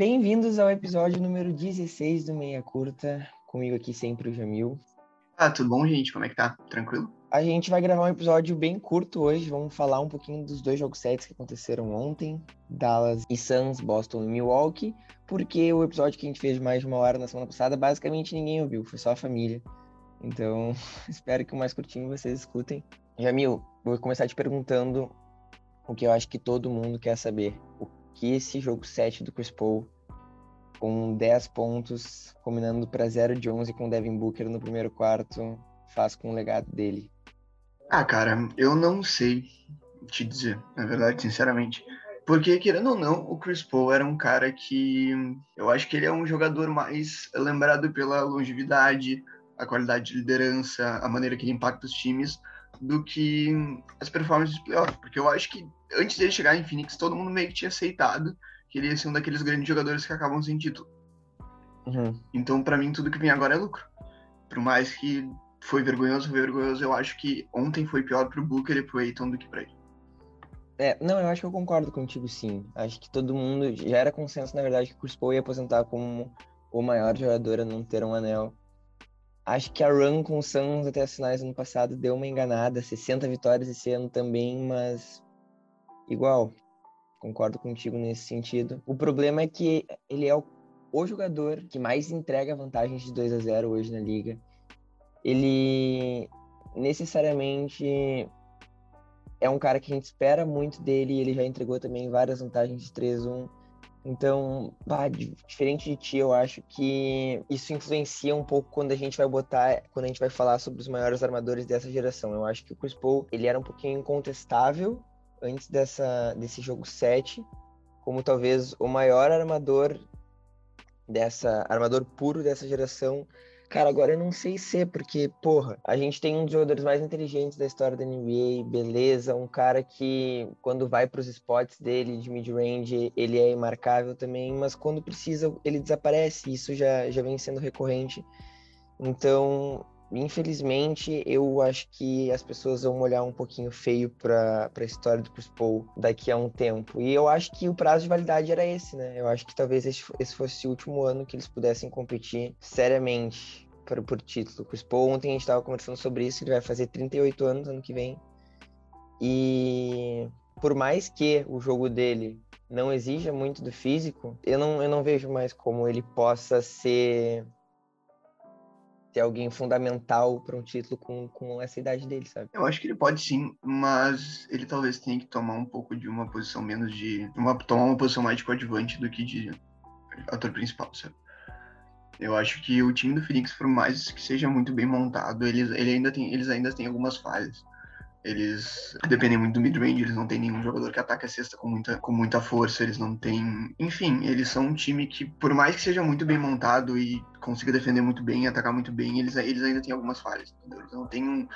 bem-vindos ao episódio número 16 do Meia Curta. Comigo aqui sempre o Jamil. Ah, tudo bom, gente? Como é que tá? Tranquilo? A gente vai gravar um episódio bem curto hoje. Vamos falar um pouquinho dos dois jogos sets que aconteceram ontem: Dallas e Suns, Boston e Milwaukee. Porque o episódio que a gente fez de mais de uma hora na semana passada, basicamente ninguém ouviu, foi só a família. Então, espero que o mais curtinho vocês escutem. Jamil, vou começar te perguntando o que eu acho que todo mundo quer saber. O que esse jogo 7 do Chris Paul, com 10 pontos, combinando para 0 de 11 com Devin Booker no primeiro quarto, faz com o legado dele? Ah, cara, eu não sei te dizer, na verdade, sinceramente. Porque, querendo ou não, o Chris Paul era um cara que eu acho que ele é um jogador mais lembrado pela longevidade, a qualidade de liderança, a maneira que ele impacta os times, do que as performances de playoff. Porque eu acho que antes dele chegar em Phoenix, todo mundo meio que tinha aceitado que ele ia ser um daqueles grandes jogadores que acabam sem título. Uhum. Então, para mim, tudo que vem agora é lucro. Por mais que foi vergonhoso, foi vergonhoso, eu acho que ontem foi pior pro Booker e pro Aiton do que pra ele. É, não, eu acho que eu concordo contigo, sim. Acho que todo mundo já era consenso, na verdade, que o Chris Paul ia aposentar como o maior jogador a não ter um anel. Acho que a run com o Suns até as finais do ano passado deu uma enganada, 60 vitórias esse ano também, mas igual, concordo contigo nesse sentido. O problema é que ele é o, o jogador que mais entrega vantagens de 2 a 0 hoje na liga. Ele necessariamente é um cara que a gente espera muito dele, ele já entregou também várias vantagens de 3-1. Então, bah, diferente de ti, eu acho que isso influencia um pouco quando a gente vai botar, quando a gente vai falar sobre os maiores armadores dessa geração. Eu acho que o Chris Paul, ele era um pouquinho incontestável antes dessa, desse jogo 7, como talvez o maior armador dessa armador puro dessa geração. Cara, agora eu não sei ser, porque, porra, a gente tem um dos jogadores mais inteligentes da história da NBA, beleza, um cara que, quando vai para os spots dele de mid-range, ele é imarcável também, mas quando precisa, ele desaparece, isso já, já vem sendo recorrente. Então, Infelizmente, eu acho que as pessoas vão olhar um pouquinho feio para a história do Chris Paul daqui a um tempo. E eu acho que o prazo de validade era esse, né? Eu acho que talvez esse, fosse o último ano que eles pudessem competir seriamente por, por título. Chris Paul, ontem a gente estava conversando sobre isso, ele vai fazer 38 anos ano que vem. E por mais que o jogo dele não exija muito do físico, eu não, eu não vejo mais como ele possa ser ter alguém fundamental para um título com, com essa idade dele, sabe? Eu acho que ele pode sim, mas ele talvez tenha que tomar um pouco de uma posição menos de. Uma, tomar uma posição mais de coadjuvante do que de ator principal, sabe? Eu acho que o time do Phoenix, por mais que seja muito bem montado, eles, ele ainda tem, eles ainda têm algumas falhas. Eles dependem muito do mid-range, eles não têm nenhum jogador que ataque a cesta com muita, com muita força, eles não têm. Enfim, eles são um time que, por mais que seja muito bem montado e consiga defender muito bem, atacar muito bem, eles, eles ainda têm algumas falhas, entendeu? Eles não têm um.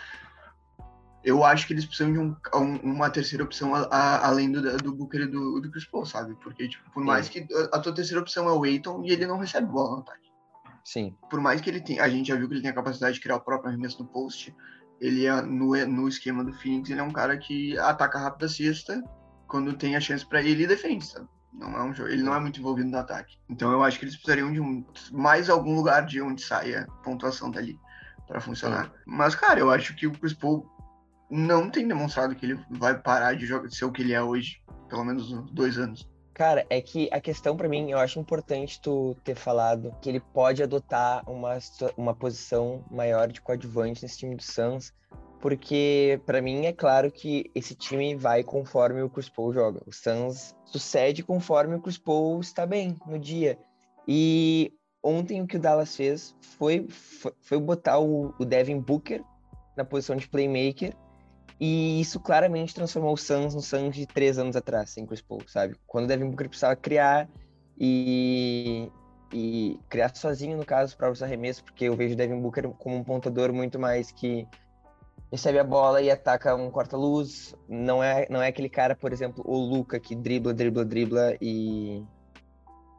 Eu acho que eles precisam de um, um, uma terceira opção a, a, além do, do Booker e do, do Chris Paul, sabe? Porque, tipo, por mais que a, a tua terceira opção é o Aiton e ele não recebe bola no ataque. Sim. Por mais que ele tenha. A gente já viu que ele tem a capacidade de criar o próprio arremesso no post ele é, no, no esquema do Phoenix, ele é um cara que ataca rápido a cesta, quando tem a chance para ele, e defende, sabe? Não é um jogo, ele não é muito envolvido no ataque. Então eu acho que eles precisariam de um, mais algum lugar de onde saia pontuação dali para funcionar. Mas, cara, eu acho que o Chris Paul não tem demonstrado que ele vai parar de jogar, ser o que ele é hoje, pelo menos uns dois anos. Cara, é que a questão para mim, eu acho importante tu ter falado que ele pode adotar uma, uma posição maior de coadjuvante nesse time do Suns, porque para mim é claro que esse time vai conforme o Chris Paul joga. O Suns sucede conforme o Chris Paul está bem no dia. E ontem o que o Dallas fez foi, foi, foi botar o, o Devin Booker na posição de playmaker e isso claramente transformou o Suns no Suns de três anos atrás, sem Chris Paul, sabe? Quando o Devin Booker precisava criar e, e criar sozinho, no caso, os arremessos, porque eu vejo o Devin Booker como um pontador muito mais que recebe a bola e ataca um corta-luz. Não é, não é aquele cara, por exemplo, o Luca, que dribla, dribla, dribla e,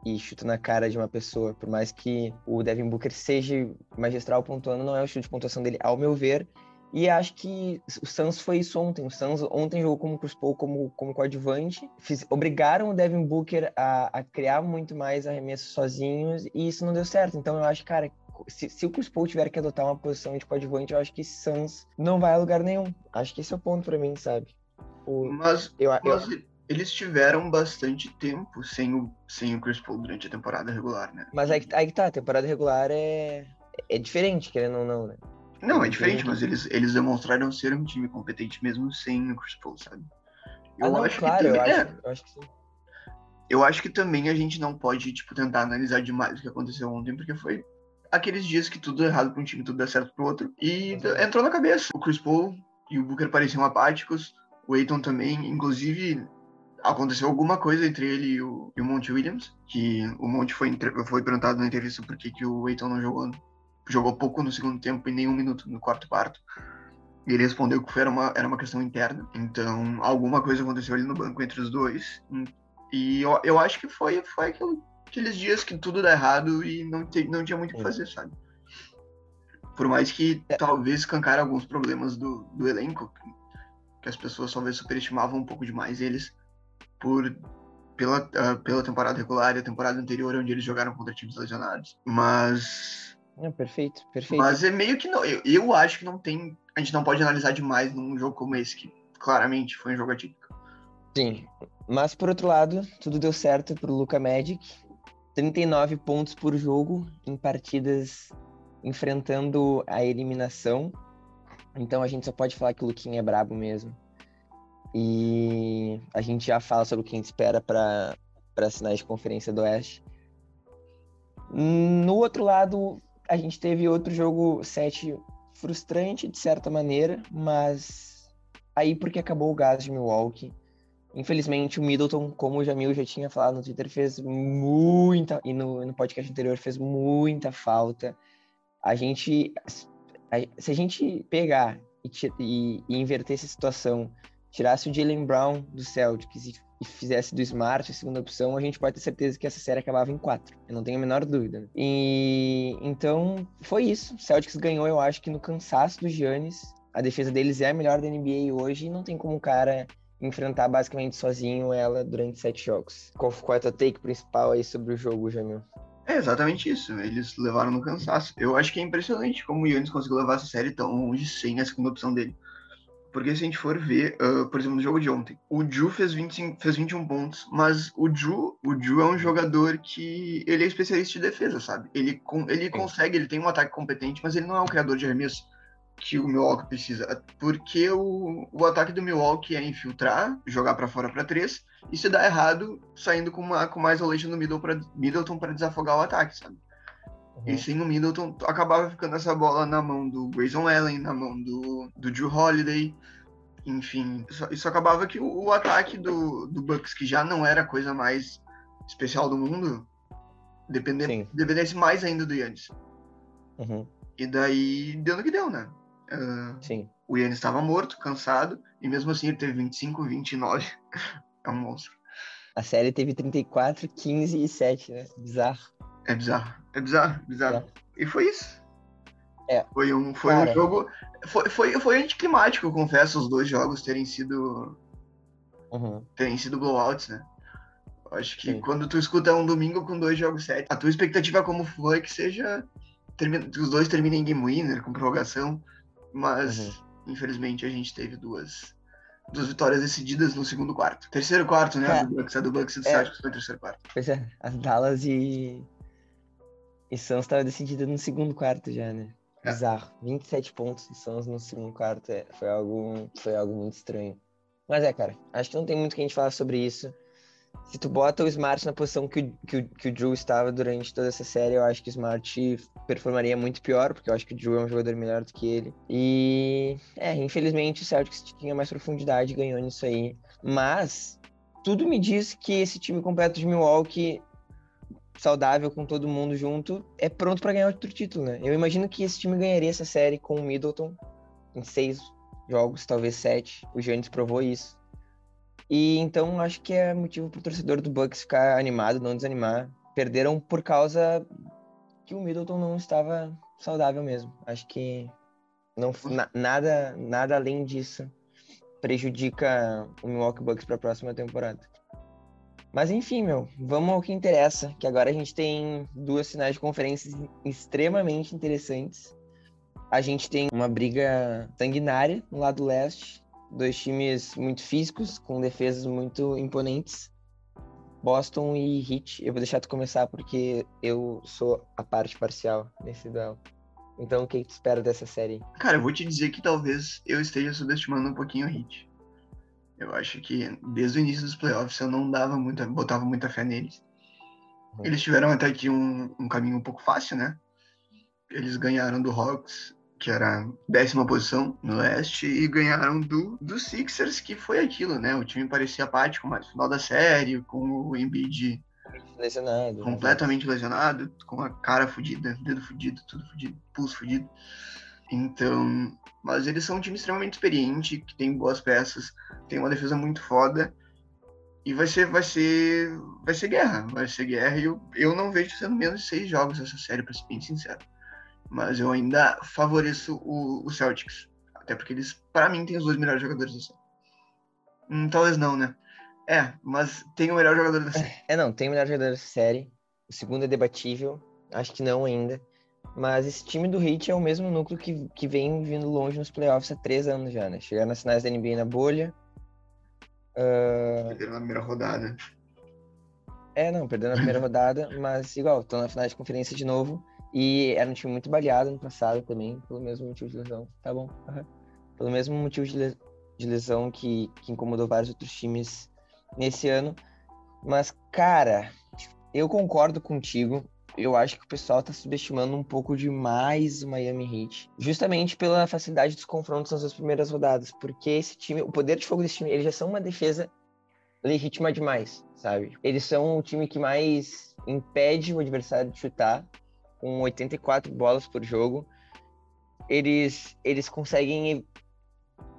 e chuta na cara de uma pessoa. Por mais que o Devin Booker seja magistral pontuando, não é o chute de pontuação dele, ao meu ver. E acho que o Suns foi isso ontem. O Suns ontem jogou como Chris Paul como, como coadjuvante. Fiz, obrigaram o Devin Booker a, a criar muito mais arremessos sozinhos e isso não deu certo. Então eu acho, cara, se, se, o Chris Paul tiver que adotar uma posição de coadjuvante, eu acho que Suns não vai a lugar nenhum. Acho que esse é o ponto para mim, sabe? O, mas, eu, mas eu... eles tiveram bastante tempo sem o, sem o Chris Paul durante a temporada regular, né? Mas aí, aí que tá, a temporada regular é, é diferente, querendo ou não, né? Não, é diferente, mas eles, eles demonstraram ser um time competente mesmo sem o Chris Paul, sabe? Eu ah, não, acho claro, que também, eu, acho, é, eu acho que sim. Eu acho que também a gente não pode, tipo, tentar analisar demais o que aconteceu ontem, porque foi aqueles dias que tudo é errado para um time, tudo dá certo pro outro. E uhum. entrou na cabeça. O Chris Paul e o Booker pareciam apáticos, o Aiton também, inclusive aconteceu alguma coisa entre ele e o, e o Monte Williams, que o Monte foi, foi perguntado na entrevista por que, que o Aiton não jogou jogou pouco no segundo tempo e nenhum minuto no quarto quarto. E ele respondeu que era, uma, era uma questão interna. Então, alguma coisa aconteceu ali no banco entre os dois. E eu, eu acho que foi, foi aquilo, aqueles dias que tudo dá errado e não, te, não tinha muito o que fazer, sabe? Por mais que é. talvez escancar alguns problemas do, do elenco, que as pessoas talvez superestimavam um pouco demais eles por pela, uh, pela temporada regular e a temporada anterior, onde eles jogaram contra times lesionados. Mas é, perfeito, perfeito. Mas é meio que não. Eu, eu acho que não tem. A gente não pode analisar demais num jogo como esse, que claramente foi um jogo atípico. Sim. Mas por outro lado, tudo deu certo pro Luca Magic. 39 pontos por jogo em partidas enfrentando a eliminação. Então a gente só pode falar que o Luquinha é brabo mesmo. E a gente já fala sobre o que a gente espera para assinar de conferência do Oeste. No outro lado, a gente teve outro jogo 7 frustrante, de certa maneira, mas aí porque acabou o gás de Milwaukee. Infelizmente, o Middleton, como o Jamil já tinha falado no Twitter, fez muita, e no, no podcast anterior, fez muita falta. A gente, a, se a gente pegar e, e, e inverter essa situação, tirasse o Jalen Brown do Celtics e e fizesse do Smart a segunda opção, a gente pode ter certeza que essa série acabava em quatro. Eu não tenho a menor dúvida. E então foi isso. O Celtics ganhou, eu acho que no cansaço do Giannis. A defesa deles é a melhor da NBA hoje e não tem como o cara enfrentar basicamente sozinho ela durante sete jogos. Qual, é a tua take principal aí sobre o jogo, Jamil? É exatamente isso. Eles levaram no cansaço. Eu acho que é impressionante como o Giannis conseguiu levar essa série tão longe sem a segunda opção dele. Porque se a gente for ver, uh, por exemplo, no jogo de ontem, o Ju fez, 25, fez 21 pontos, mas o Ju, o Ju é um jogador que ele é especialista de defesa, sabe? Ele, com, ele consegue, ele tem um ataque competente, mas ele não é o criador de arremesso que o Milwaukee precisa. Porque o, o ataque do Milwaukee é infiltrar, jogar para fora para três, e se dá errado, saindo com, uma, com mais isolation no Middleton para desafogar o ataque, sabe? Uhum. E sem o Middleton, acabava ficando essa bola na mão do Grayson Allen, na mão do, do Drew Holiday. Enfim, isso, isso acabava que o, o, ataque do, do Bucks, que já não era a coisa mais especial do mundo, dependesse, dependesse mais ainda do Yannis. Uhum. E daí deu no que deu, né? Uh, Sim. O Yannis estava morto, cansado, e mesmo assim ele teve 25, 29. é um monstro. A série teve 34, 15 e 7, né? Bizarro. É bizarro. É bizarro, bizarro. É. E foi isso. É. Foi um, foi um jogo. Foi, foi, foi anticlimático, confesso, os dois jogos terem sido. Uhum. terem sido blowouts, né? Acho que Sim. quando tu escuta um domingo com dois jogos sete, a tua expectativa como foi que seja. Termina, que os dois terminem game winner, com prorrogação. Mas, uhum. infelizmente, a gente teve duas. Duas vitórias decididas no segundo quarto. Terceiro quarto, né? É. A do Bucks, a do Bucks e do é. Celtics foi terceiro quarto. Pois é, as Dallas e e Suns estava decidido no segundo quarto já, né? É. Bizarro. 27 pontos de Suns no segundo quarto é, foi, algo, foi algo muito estranho. Mas é, cara, acho que não tem muito que a gente falar sobre isso. Se tu bota o Smart na posição que que, que o Drew estava durante toda essa série, eu acho que o Smart performaria muito pior, porque eu acho que o Drew é um jogador melhor do que ele. E, é, infelizmente o Celtics tinha mais profundidade e ganhou nisso aí. Mas, tudo me diz que esse time completo de Milwaukee saudável com todo mundo junto, é pronto para ganhar outro título, né? Eu imagino que esse time ganharia essa série com o Middleton em seis jogos, talvez sete. O Giannis provou isso. E então acho que é motivo pro torcedor do Bucks ficar animado, não desanimar. Perderam por causa que o Middleton não estava saudável mesmo. Acho que não na, nada, nada além disso prejudica o Milwaukee Bucks para a próxima temporada. Mas enfim, meu, vamos ao que interessa, que agora a gente tem duas finais de conferências extremamente interessantes. A gente tem uma briga sanguinária no lado leste, dois times muito físicos, com defesas muito imponentes. Boston e Heat. Eu vou deixar tu começar porque eu sou a parte parcial nesse duelo. Então, o que tu espera dessa série? Cara, eu vou te dizer que talvez eu esteja subestimando um pouquinho o Heat. Eu acho que desde o início dos playoffs eu não dava muita, botava muita fé neles. Uhum. Eles tiveram até aqui um, um caminho um pouco fácil, né? Eles ganharam do Hawks, que era décima posição no leste, e ganharam do, do Sixers, que foi aquilo, né? O time parecia apático, mas no final da série, com o Embiid lesionado. Né? Completamente né? lesionado, com a cara fodida, dedo fudido, tudo fudido, pulso fudido. Então, mas eles são um time extremamente experiente, que tem boas peças, tem uma defesa muito foda. E vai ser, vai ser, vai ser guerra, vai ser guerra. E eu, eu não vejo sendo menos de seis jogos essa série, para ser bem sincero. Mas eu ainda favoreço o, o Celtics. Até porque eles, para mim, têm os dois melhores jogadores da série. Hum, talvez não, né? É, mas tem o melhor jogador da série. É, não, tem o melhor jogador da série. O segundo é debatível. Acho que não ainda. Mas esse time do Heat é o mesmo núcleo que, que vem vindo longe nos playoffs há três anos já, né? Chegaram nas finais da NBA na bolha. Uh... Perderam na primeira rodada. É, não, perdeu na primeira rodada, mas igual, estão na final de conferência de novo. E era um time muito baleado no passado também, pelo mesmo motivo de lesão. Tá bom. Uhum. Pelo mesmo motivo de, le de lesão que, que incomodou vários outros times nesse ano. Mas, cara, eu concordo contigo. Eu acho que o pessoal tá subestimando um pouco demais o Miami Heat, justamente pela facilidade dos confrontos nas duas primeiras rodadas, porque esse time, o poder de fogo desse time, eles já são uma defesa legítima demais, sabe? Eles são o time que mais impede o adversário de chutar, com 84 bolas por jogo. Eles, eles conseguem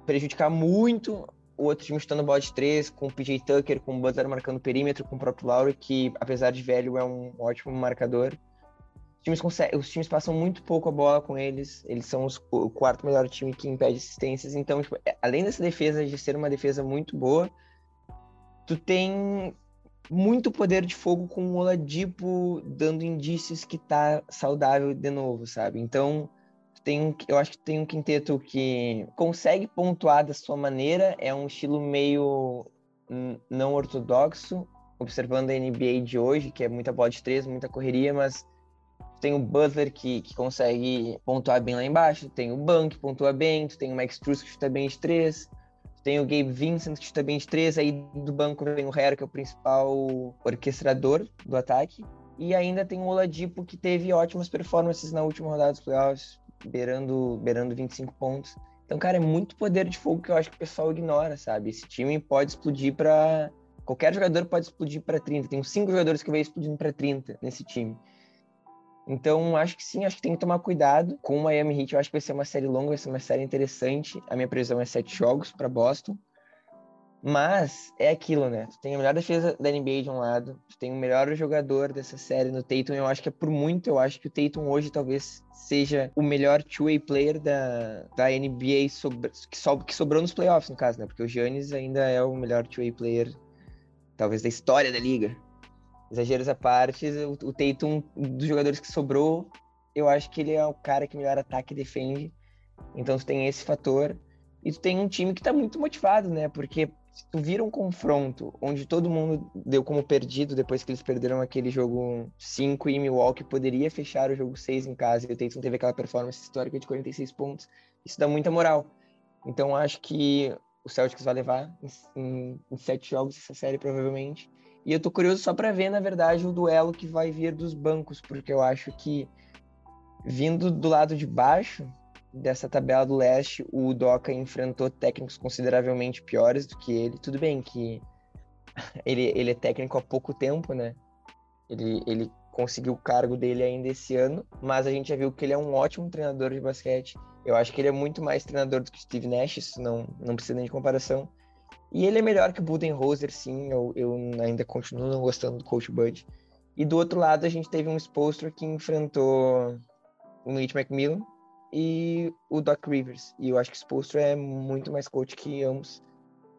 prejudicar muito o outro time chutando bola de três, com o PJ Tucker, com o Butler marcando perímetro, com o próprio Lauro, que apesar de velho é um ótimo marcador. Os times, conseguem, os times passam muito pouco a bola com eles, eles são os, o quarto melhor time que impede assistências, então, tipo, além dessa defesa de ser uma defesa muito boa, tu tem muito poder de fogo com o Oladipo dando indícios que tá saudável de novo, sabe? Então, tem, eu acho que tem um quinteto que consegue pontuar da sua maneira, é um estilo meio não ortodoxo, observando a NBA de hoje, que é muita bola de três, muita correria, mas tem o Butler que, que consegue pontuar bem lá embaixo, tem o Ban que pontua bem, tu tem o Max Struz que chuta bem de três, tem o Gabe Vincent que bem de três, aí do banco vem o Hero, que é o principal orquestrador do ataque, e ainda tem o Oladipo que teve ótimas performances na última rodada dos playoffs, beirando, beirando 25 pontos. Então, cara, é muito poder de fogo que eu acho que o pessoal ignora, sabe? Esse time pode explodir para qualquer jogador pode explodir para 30. Tem cinco jogadores que vêm explodindo para 30 nesse time. Então, acho que sim, acho que tem que tomar cuidado com o Miami Heat. Eu acho que vai ser uma série longa, vai ser uma série interessante. A minha previsão é sete jogos para Boston. Mas é aquilo, né? Tu tem a melhor defesa da NBA de um lado, tu tem o melhor jogador dessa série no Tatum. Eu acho que é por muito, eu acho que o Tatum hoje talvez seja o melhor two-way player da, da NBA sobre, que, so, que sobrou nos playoffs, no caso, né? Porque o Giannis ainda é o melhor two-way player, talvez, da história da liga. Exageros à parte, o, o Tatum, dos jogadores que sobrou, eu acho que ele é o cara que melhor ataque e defende. Então tu tem esse fator. E tu tem um time que tá muito motivado, né? Porque se tu vira um confronto onde todo mundo deu como perdido depois que eles perderam aquele jogo 5 e Milwaukee poderia fechar o jogo 6 em casa e o Tatum teve aquela performance histórica de 46 pontos, isso dá muita moral. Então acho que o Celtics vai levar em, em sete jogos essa série provavelmente. E eu tô curioso só para ver, na verdade, o duelo que vai vir dos bancos, porque eu acho que vindo do lado de baixo, dessa tabela do leste, o Doca enfrentou técnicos consideravelmente piores do que ele. Tudo bem que ele, ele é técnico há pouco tempo, né? Ele, ele conseguiu o cargo dele ainda esse ano, mas a gente já viu que ele é um ótimo treinador de basquete. Eu acho que ele é muito mais treinador do que Steve Nash, isso não, não precisa nem de comparação. E ele é melhor que o Budenholzer, sim, eu, eu ainda continuo não gostando do Coach Bud. E do outro lado, a gente teve um Spolstra que enfrentou o Nate McMillan, e o Doc Rivers. E eu acho que o Spolstra é muito mais coach que ambos.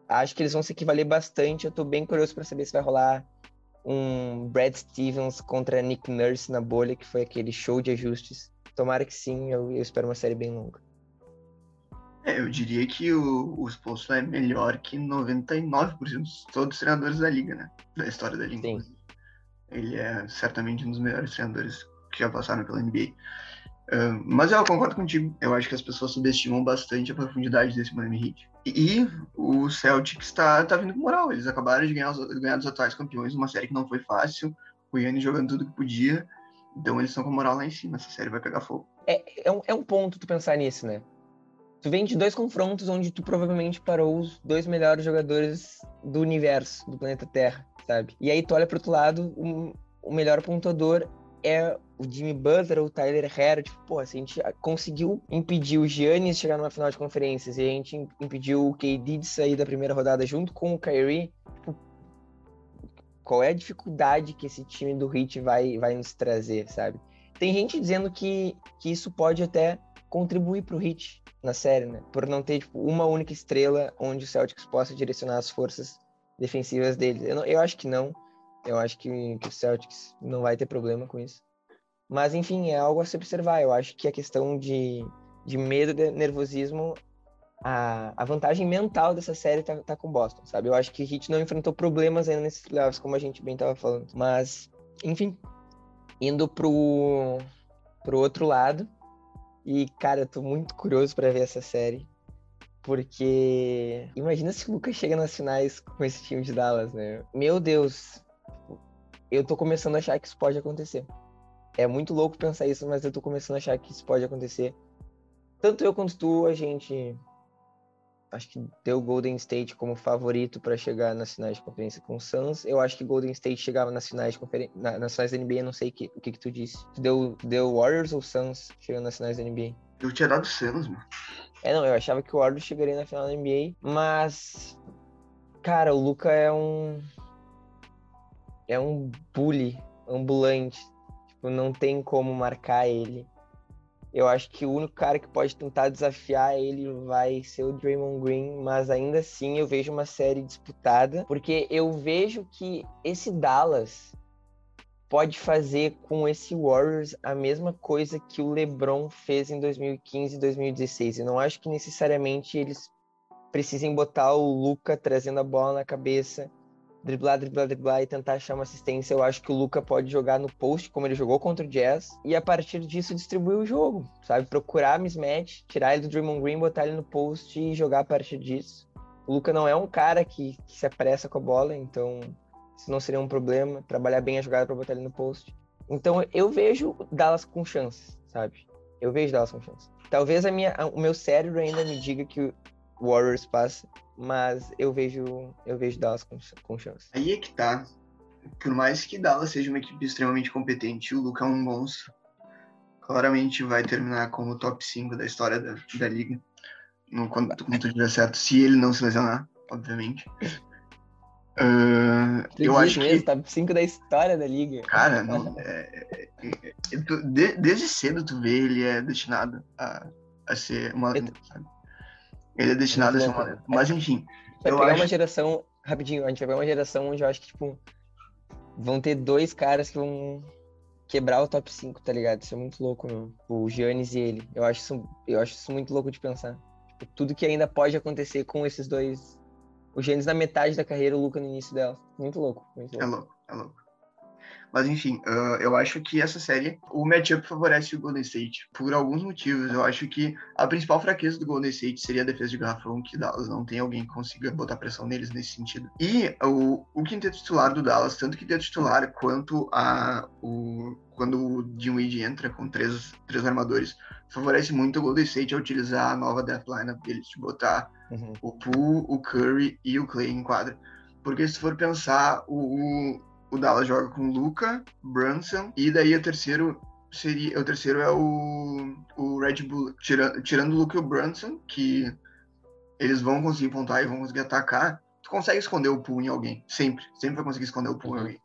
Acho que eles vão se equivaler bastante. Eu tô bem curioso para saber se vai rolar um Brad Stevens contra Nick Nurse na bolha, que foi aquele show de ajustes. Tomara que sim, eu, eu espero uma série bem longa. É, eu diria que o, o Spolstra é melhor que 99% de todos os treinadores da liga, né? Da história da liga. Sim. Ele é certamente um dos melhores treinadores que já passaram pela NBA. Uh, mas eu concordo contigo. Eu acho que as pessoas subestimam bastante a profundidade desse Miami Heat. E, e o Celtics está tá vindo com moral. Eles acabaram de ganhar os, ganhar os atuais campeões numa série que não foi fácil. O Yannis jogando tudo que podia. Então eles estão com moral lá em cima. Essa série vai pegar fogo. É, é, um, é um ponto tu pensar nisso, né? Tu vem de dois confrontos onde tu provavelmente parou os dois melhores jogadores do universo, do planeta Terra, sabe? E aí tu olha pro outro lado, um, o melhor pontuador é o Jimmy Butler ou o Tyler Herro, tipo, pô, se a gente conseguiu impedir o Giannis de chegar numa final de conferências e a gente impediu o KD de sair da primeira rodada junto com o Kyrie, tipo, qual é a dificuldade que esse time do Heat vai, vai nos trazer, sabe? Tem gente dizendo que, que isso pode até contribuir pro Heat na série, né? Por não ter, tipo, uma única estrela onde o Celtics possa direcionar as forças defensivas deles. Eu, não, eu acho que não. Eu acho que, que o Celtics não vai ter problema com isso. Mas, enfim, é algo a se observar. Eu acho que a questão de, de medo, de nervosismo, a, a vantagem mental dessa série tá, tá com Boston, sabe? Eu acho que o Heat não enfrentou problemas ainda nesses playoffs, como a gente bem tava falando. Mas, enfim, indo pro, pro outro lado. E, cara, eu tô muito curioso para ver essa série. Porque imagina se o Lucas chega nas finais com esse time de Dallas, né? Meu Deus, eu tô começando a achar que isso pode acontecer. É muito louco pensar isso, mas eu tô começando a achar que isso pode acontecer. Tanto eu quanto tu, a gente acho que deu Golden State como favorito para chegar nas finais de conferência com o Suns. Eu acho que Golden State chegava nas finais de conferência, na, nas finais da NBA, não sei que, o que que tu disse. Tu deu, deu Warriors ou Suns chegando nas finais da NBA? Eu tinha dado Suns, mano. É, não, eu achava que o Warriors chegaria na final da NBA, mas cara, o Luca é um é um bully ambulante. Tipo, não tem como marcar ele. Eu acho que o único cara que pode tentar desafiar ele vai ser o Draymond Green, mas ainda assim eu vejo uma série disputada, porque eu vejo que esse Dallas pode fazer com esse Warriors a mesma coisa que o LeBron fez em 2015 e 2016. Eu não acho que necessariamente eles precisem botar o Luca trazendo a bola na cabeça driblar, driblar, driblar e tentar achar uma assistência. Eu acho que o Luca pode jogar no post, como ele jogou contra o Jazz, e a partir disso distribuir o jogo, sabe? Procurar mismatch, tirar ele do Draymond Green, botar ele no post e jogar a partir disso. O Luca não é um cara que, que se apressa com a bola, então isso não seria um problema. Trabalhar bem a jogada para botar ele no post. Então eu vejo Dallas com chance, sabe? Eu vejo Dallas com chance. Talvez a minha, o meu cérebro ainda me diga que Warriors passa, mas eu vejo eu vejo Dallas com, com chance. Aí é que tá. Por mais que Dallas seja uma equipe extremamente competente, o Luca é um monstro. Claramente vai terminar como top 5 da história da, da liga. No, quando, quando der certo, se ele não se lesionar, obviamente. Uh, eu acho mesmo, que. Top 5 da história da liga. Cara, não, é, é, é, tu, de, desde cedo tu vê ele é destinado a, a ser uma. Eu, ele é destinado a ser uma. Mas enfim. Vai pegar acho... uma geração. Rapidinho, a gente vai pegar uma geração onde eu acho que, tipo, vão ter dois caras que vão quebrar o top 5, tá ligado? Isso é muito louco, meu. O Giannis e ele. Eu acho isso, eu acho isso muito louco de pensar. Tipo, tudo que ainda pode acontecer com esses dois. O Giannis na metade da carreira, o Luca no início dela. Muito louco. Muito louco. É louco, é louco. Mas enfim, uh, eu acho que essa série, o matchup favorece o Golden State por alguns motivos. Eu acho que a principal fraqueza do Golden State seria a defesa de garrafão, que Dallas não tem alguém que consiga botar pressão neles nesse sentido. E o, o quinteto titular do Dallas, tanto que quinteto titular quanto a o quando o Dinwiddie entra com três, três armadores, favorece muito o Golden State a utilizar a nova death lineup deles, de botar uhum. o Poole, o Curry e o Clay em quadra. Porque se for pensar, o, o Dallas joga com Luca, Brunson, e daí o terceiro seria. O terceiro é o, o Red Bull, tira, tirando o Luca e o Brunson, que eles vão conseguir pontuar e vão conseguir atacar. Tu consegue esconder o pool em alguém. Sempre. Sempre vai conseguir esconder o pool uhum. em alguém.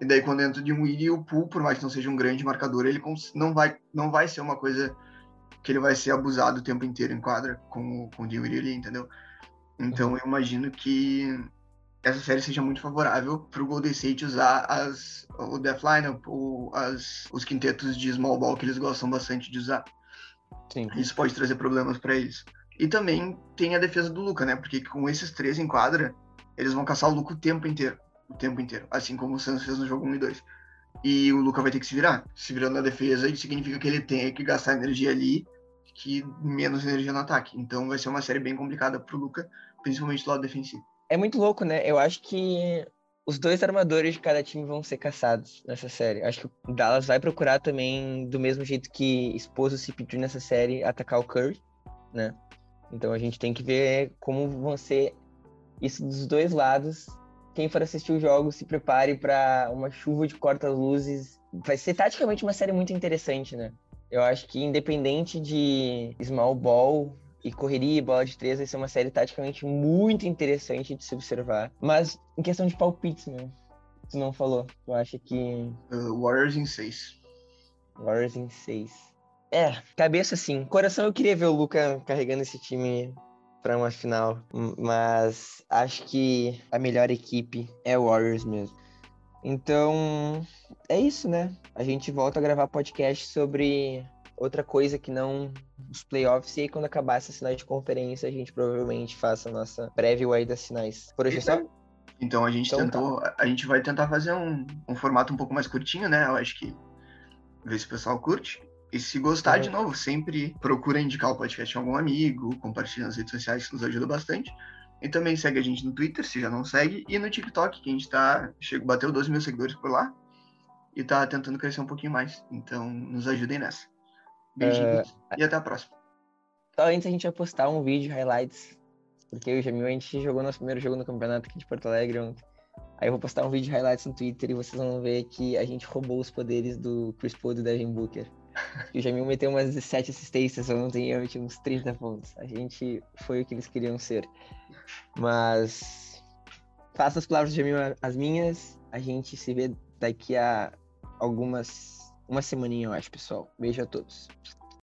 E daí, quando entra de um Willi, o pool, por mais que não seja um grande marcador, ele não vai, não vai ser uma coisa que ele vai ser abusado o tempo inteiro em quadra com, com o Dinwiddie ali, entendeu? Então eu imagino que essa série seja muito favorável para o Golden State usar as, o Death Lineup, ou as, os quintetos de small ball que eles gostam bastante de usar. Sim. Isso pode trazer problemas para eles. E também tem a defesa do Luca, né? Porque com esses três em quadra, eles vão caçar o Luca o tempo inteiro. O tempo inteiro. Assim como o Santos fez no jogo 1 e 2. E o Luca vai ter que se virar. Se virando na defesa, isso significa que ele tem que gastar energia ali, que menos energia no ataque. Então vai ser uma série bem complicada pro Luca, principalmente do lado defensivo. É muito louco, né? Eu acho que os dois armadores de cada time vão ser caçados nessa série. Acho que o Dallas vai procurar também, do mesmo jeito que expôs o CP3 nessa série, atacar o Curry, né? Então a gente tem que ver como vão ser isso dos dois lados. Quem for assistir o jogo, se prepare para uma chuva de corta-luzes. Vai ser taticamente uma série muito interessante, né? Eu acho que independente de small ball e correria e bola de três, vai ser uma série taticamente muito interessante de se observar. Mas em questão de palpites, né? Tu não falou. Tu acha que. Uh, Warriors em seis. Warriors em seis. É, cabeça sim. Coração eu queria ver o Luca carregando esse time para uma final, mas acho que a melhor equipe é o Warriors mesmo. Então, é isso, né? A gente volta a gravar podcast sobre outra coisa que não os playoffs. E aí, quando acabar essa sinal de conferência, a gente provavelmente faça a nossa preview aí das sinais. Por hoje é só? Então, a gente então, tentou. Tá. A gente vai tentar fazer um, um formato um pouco mais curtinho, né? Eu acho que. Ver se o pessoal curte. E se gostar, uhum. de novo, sempre procura indicar o podcast a algum amigo, compartilha nas redes sociais, que nos ajuda bastante. E também segue a gente no Twitter, se já não segue, e no TikTok, que a gente tá. Chegou, bateu 12 mil seguidores por lá. E tá tentando crescer um pouquinho mais. Então, nos ajudem nessa. Beijinhos uh, e até a próxima. Só antes a gente vai postar um vídeo highlights. Porque o Jamil, a gente jogou nosso primeiro jogo no campeonato aqui de Porto Alegre ontem. Aí eu vou postar um vídeo highlights no Twitter e vocês vão ver que a gente roubou os poderes do Chris Paul e do Devin Booker. o Jamil meteu umas 17 assistências ontem e eu tinha uns 30 pontos. A gente foi o que eles queriam ser. Mas faça as palavras do Jamil as minhas. A gente se vê daqui a algumas. Uma semaninha, eu acho, pessoal. Beijo a todos.